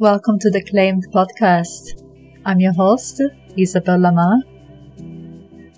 Welcome to the Claimed podcast. I'm your host, Isabel Lamar.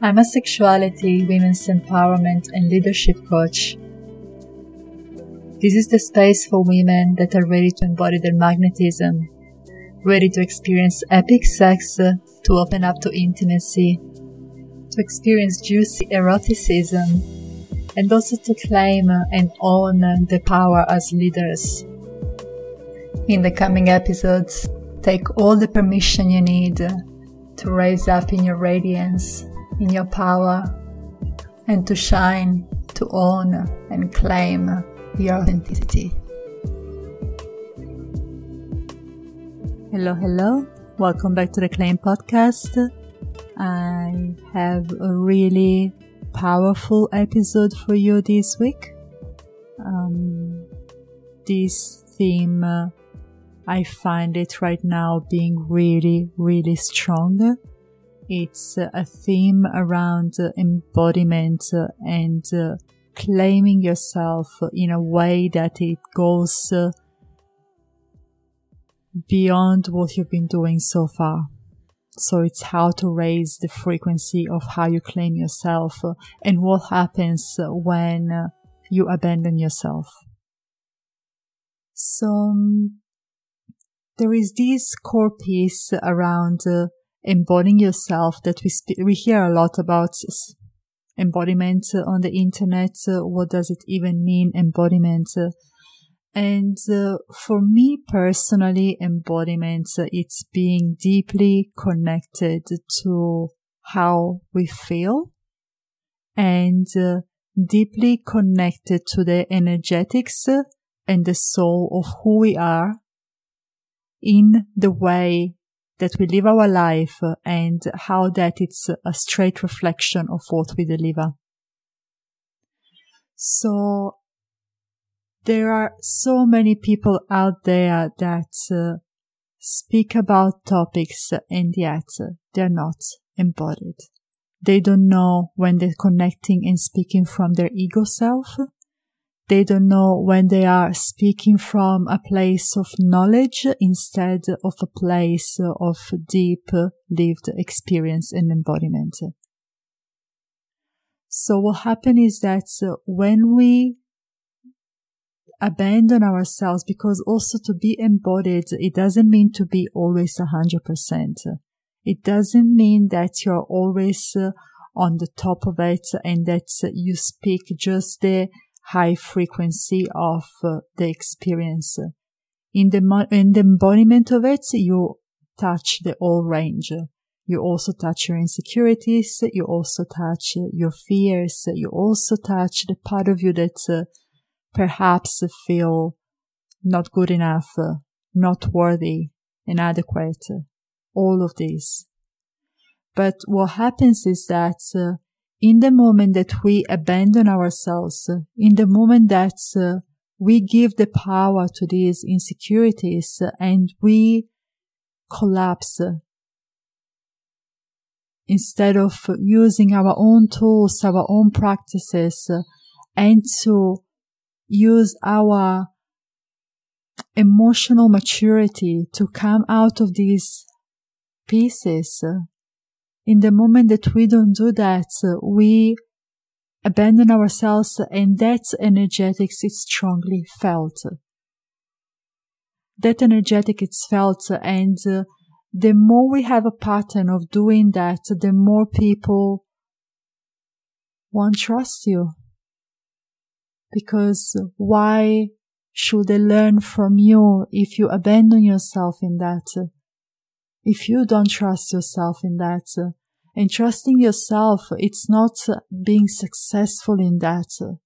I'm a sexuality, women's empowerment, and leadership coach. This is the space for women that are ready to embody their magnetism, ready to experience epic sex, to open up to intimacy, to experience juicy eroticism, and also to claim and own the power as leaders. In the coming episodes, take all the permission you need to raise up in your radiance, in your power, and to shine, to own and claim your authenticity. Hello, hello. Welcome back to the Claim Podcast. I have a really powerful episode for you this week. Um, this theme, uh, I find it right now being really, really strong. It's a theme around embodiment and claiming yourself in a way that it goes beyond what you've been doing so far. So it's how to raise the frequency of how you claim yourself and what happens when you abandon yourself. So um, there is this core piece around uh, embodying yourself that we sp- we hear a lot about embodiment on the internet. what does it even mean embodiment? And uh, for me personally, embodiment, it's being deeply connected to how we feel and uh, deeply connected to the energetics and the soul of who we are in the way that we live our life and how that it's a straight reflection of what we deliver. So there are so many people out there that uh, speak about topics and yet they're not embodied. They don't know when they're connecting and speaking from their ego self. They don't know when they are speaking from a place of knowledge instead of a place of deep lived experience and embodiment. So what happens is that when we abandon ourselves because also to be embodied, it doesn't mean to be always a hundred percent. It doesn't mean that you're always uh, on the top of it and that you speak just the high frequency of uh, the experience. In the, in the embodiment of it, you touch the whole range. You also touch your insecurities. You also touch your fears. You also touch the part of you that uh, perhaps feel not good enough, not worthy, inadequate, all of this. But what happens is that uh, in the moment that we abandon ourselves, in the moment that uh, we give the power to these insecurities and we collapse instead of using our own tools, our own practices and to use our emotional maturity to come out of these pieces. In the moment that we don't do that, we abandon ourselves and that energetics is strongly felt. That energetic is felt and uh, the more we have a pattern of doing that, the more people won't trust you because why should they learn from you if you abandon yourself in that? If you don't trust yourself in that, and trusting yourself, it's not being successful in that.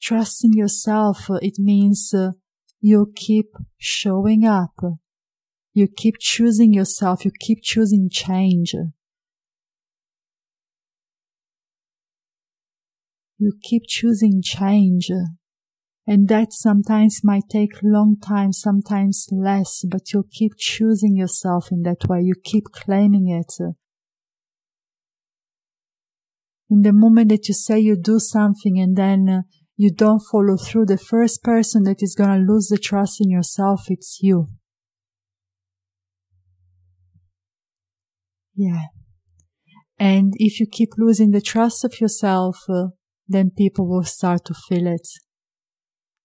Trusting yourself, it means you keep showing up. You keep choosing yourself. You keep choosing change. you keep choosing change. And that sometimes might take long time, sometimes less, but you keep choosing yourself in that way. You keep claiming it. In the moment that you say you do something and then uh, you don't follow through, the first person that is going to lose the trust in yourself, it's you. Yeah. And if you keep losing the trust of yourself, uh, then people will start to feel it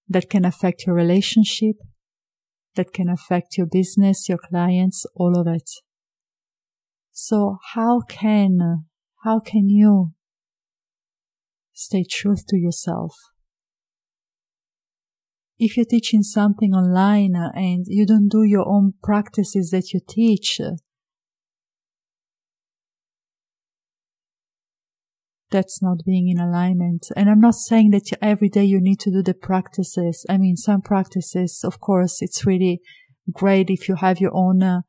that can affect your relationship. That can affect your business, your clients, all of it. So how can, how can you stay truth to yourself? If you're teaching something online and you don't do your own practices that you teach, that's not being in alignment. And I'm not saying that every day you need to do the practices. I mean, some practices, of course, it's really great if you have your own uh,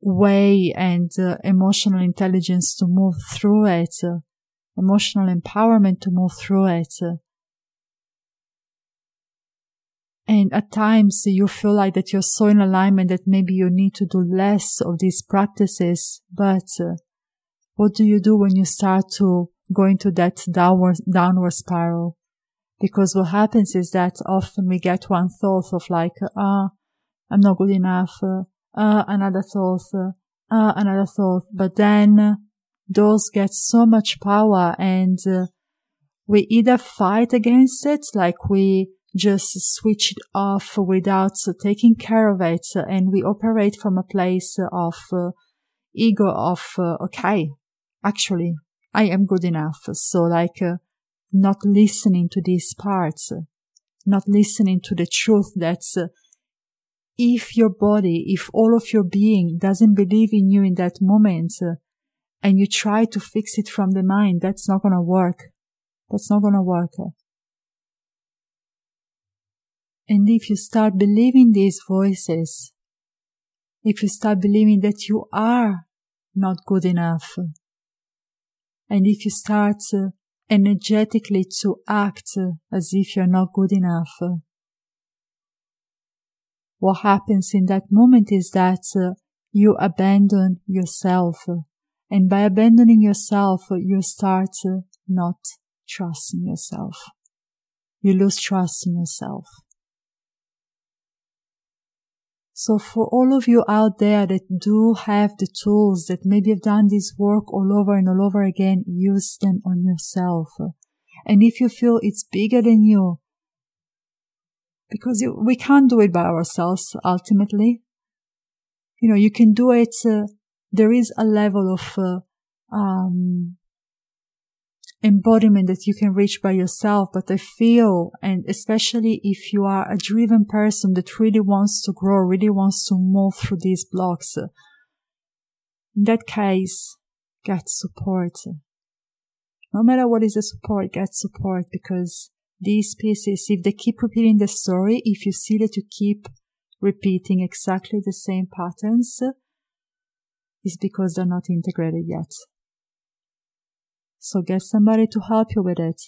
way and uh, emotional intelligence to move through it, uh, emotional empowerment to move through it. And at times you feel like that you're so in alignment that maybe you need to do less of these practices, but uh, what do you do when you start to go into that downward, downward spiral? Because what happens is that often we get one thought of like, ah, I'm not good enough, uh, uh another thought, uh, uh, another thought, but then those get so much power and uh, we either fight against it, like we just switch it off without taking care of it, and we operate from a place of uh, ego of, uh, okay, actually, I am good enough. So like, uh, not listening to these parts, not listening to the truth that's, uh, if your body, if all of your being doesn't believe in you in that moment, uh, and you try to fix it from the mind, that's not gonna work. That's not gonna work. And if you start believing these voices, if you start believing that you are not good enough, and if you start uh, energetically to act uh, as if you're not good enough, uh, what happens in that moment is that you abandon yourself. And by abandoning yourself, you start not trusting yourself. You lose trust in yourself. So for all of you out there that do have the tools that maybe have done this work all over and all over again, use them on yourself. And if you feel it's bigger than you, because we can't do it by ourselves ultimately. You know, you can do it. Uh, there is a level of uh, um, embodiment that you can reach by yourself. But I feel, and especially if you are a driven person that really wants to grow, really wants to move through these blocks, in that case, get support. No matter what is the support, get support because these pieces, if they keep repeating the story, if you see that you keep repeating exactly the same patterns, is because they're not integrated yet. So get somebody to help you with it.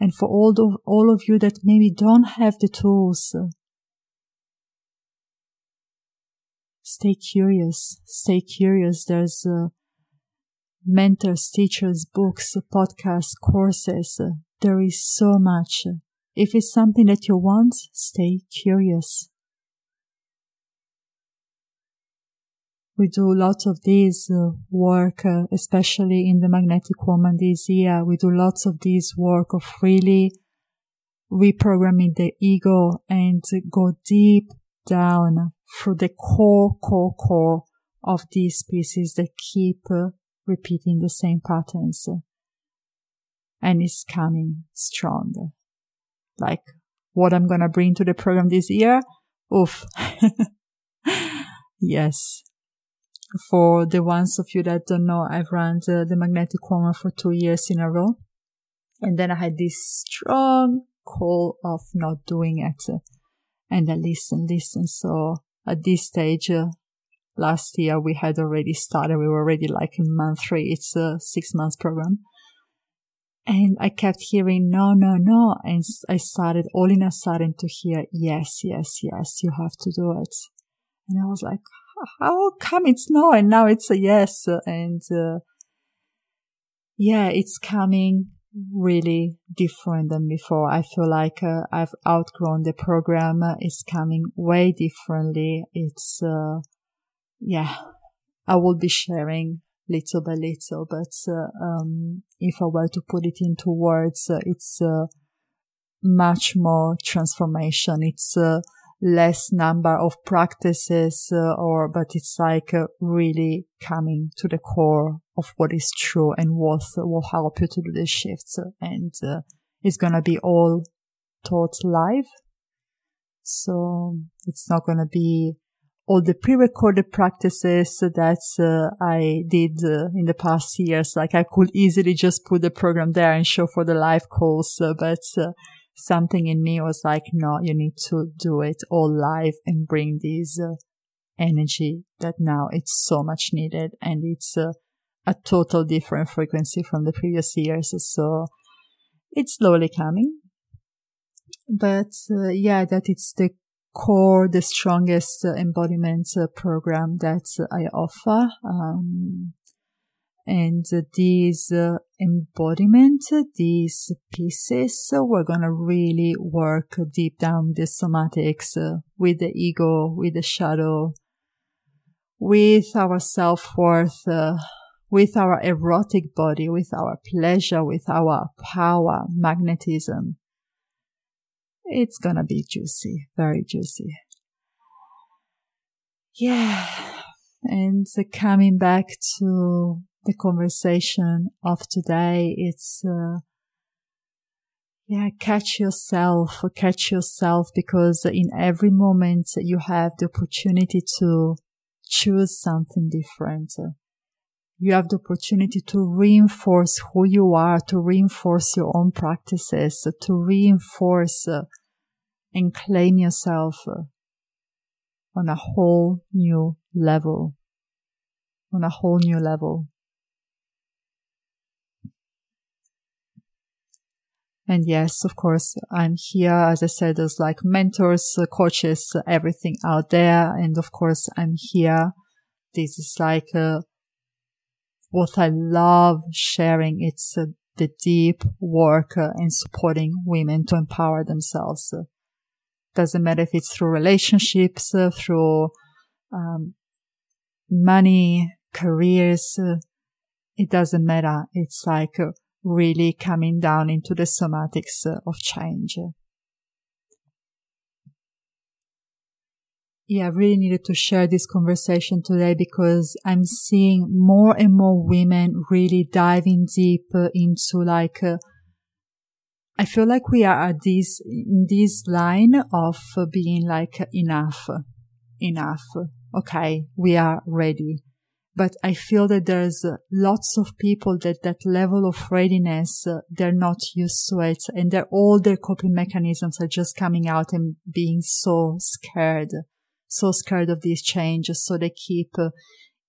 And for all of, all of you that maybe don't have the tools, stay curious. Stay curious. There's uh, mentors, teachers, books, podcasts, courses. There is so much. If it's something that you want, stay curious. We do lots of this uh, work, uh, especially in the magnetic woman this year. We do lots of this work of really reprogramming the ego and go deep down through the core, core, core of these pieces that keep uh, repeating the same patterns. And it's coming strong. Like what I'm gonna bring to the program this year. Oof. yes for the ones of you that don't know, I've run the, the magnetic woman for two years in a row. And then I had this strong call of not doing it. And I listened, listened. So at this stage, uh, last year we had already started. We were already like in month three. It's a six months program. And I kept hearing no, no, no. And I started all in a sudden to hear yes, yes, yes, you have to do it. And I was like, how come it's no and now it's a yes? And uh, yeah, it's coming really different than before. I feel like uh, I've outgrown the program. It's coming way differently. It's, uh, yeah, I will be sharing little by little, but uh, um, if I were to put it into words, uh, it's uh, much more transformation. It's less number of practices or, but it's like really coming to the core of what is true and what will help you to do the shifts. And it's going to be all taught live. So it's not going to be all the pre-recorded practices that uh, I did uh, in the past years. Like I could easily just put the program there and show for the live calls, uh, but uh, something in me was like, no, you need to do it all live and bring this uh, energy that now it's so much needed and it's uh, a total different frequency from the previous years. So it's slowly coming. But yeah, that it's the core, the strongest uh, embodiment uh, program that I offer. Um, and these uh, embodiment, these pieces, we're gonna really work deep down the somatics with the ego, with the shadow, with our self-worth, uh, with our erotic body, with our pleasure, with our power, magnetism, it's gonna be juicy, very juicy. Yeah. And coming back to the conversation of today, it's, uh, yeah, catch yourself, catch yourself because in every moment you have the opportunity to choose something different you have the opportunity to reinforce who you are, to reinforce your own practices, to reinforce uh, and claim yourself uh, on a whole new level. On a whole new level. And yes, of course, I'm here. As I said, there's like mentors, uh, coaches, everything out there. And of course, I'm here. This is like, uh, what I love sharing. It's uh, the deep work uh, in supporting women to empower themselves. Uh, doesn't matter if it's through relationships, uh, through um, money, careers. Uh, it doesn't matter. It's like uh, really coming down into the somatics of change. yeah, I really needed to share this conversation today because I'm seeing more and more women really diving deep into like, uh, I feel like we are at this, in this line of being like enough, enough. Okay. We are ready. But I feel that there's lots of people that that level of readiness, uh, they're not used to it and they're, all their coping mechanisms are just coming out and being so scared so scared of these changes. So they keep uh,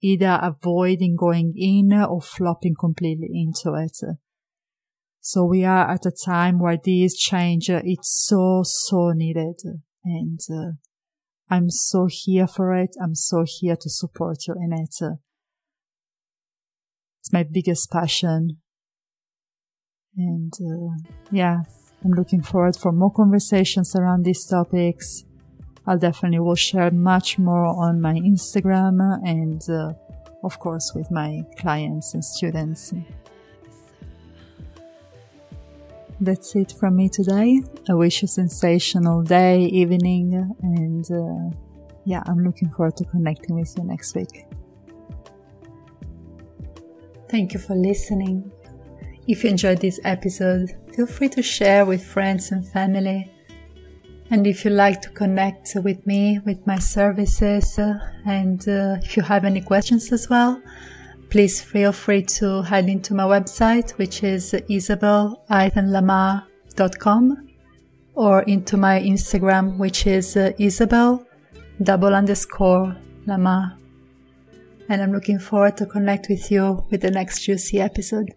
either avoiding going in or flopping completely into it. So we are at a time where this change, uh, it's so, so needed. And uh, I'm so here for it. I'm so here to support you in it. It's my biggest passion. And uh, yeah, I'm looking forward for more conversations around these topics. I'll definitely will share much more on my Instagram and uh, of course with my clients and students. That's it from me today. I wish you a sensational day, evening, and uh, yeah, I'm looking forward to connecting with you next week. Thank you for listening. If you enjoyed this episode, feel free to share with friends and family and if you'd like to connect with me, with my services, uh, and uh, if you have any questions as well, please feel free to head into my website, which is isabel-lamar.com, or into my Instagram, which is uh, isabel double underscore lamar. And I'm looking forward to connect with you with the next juicy episode.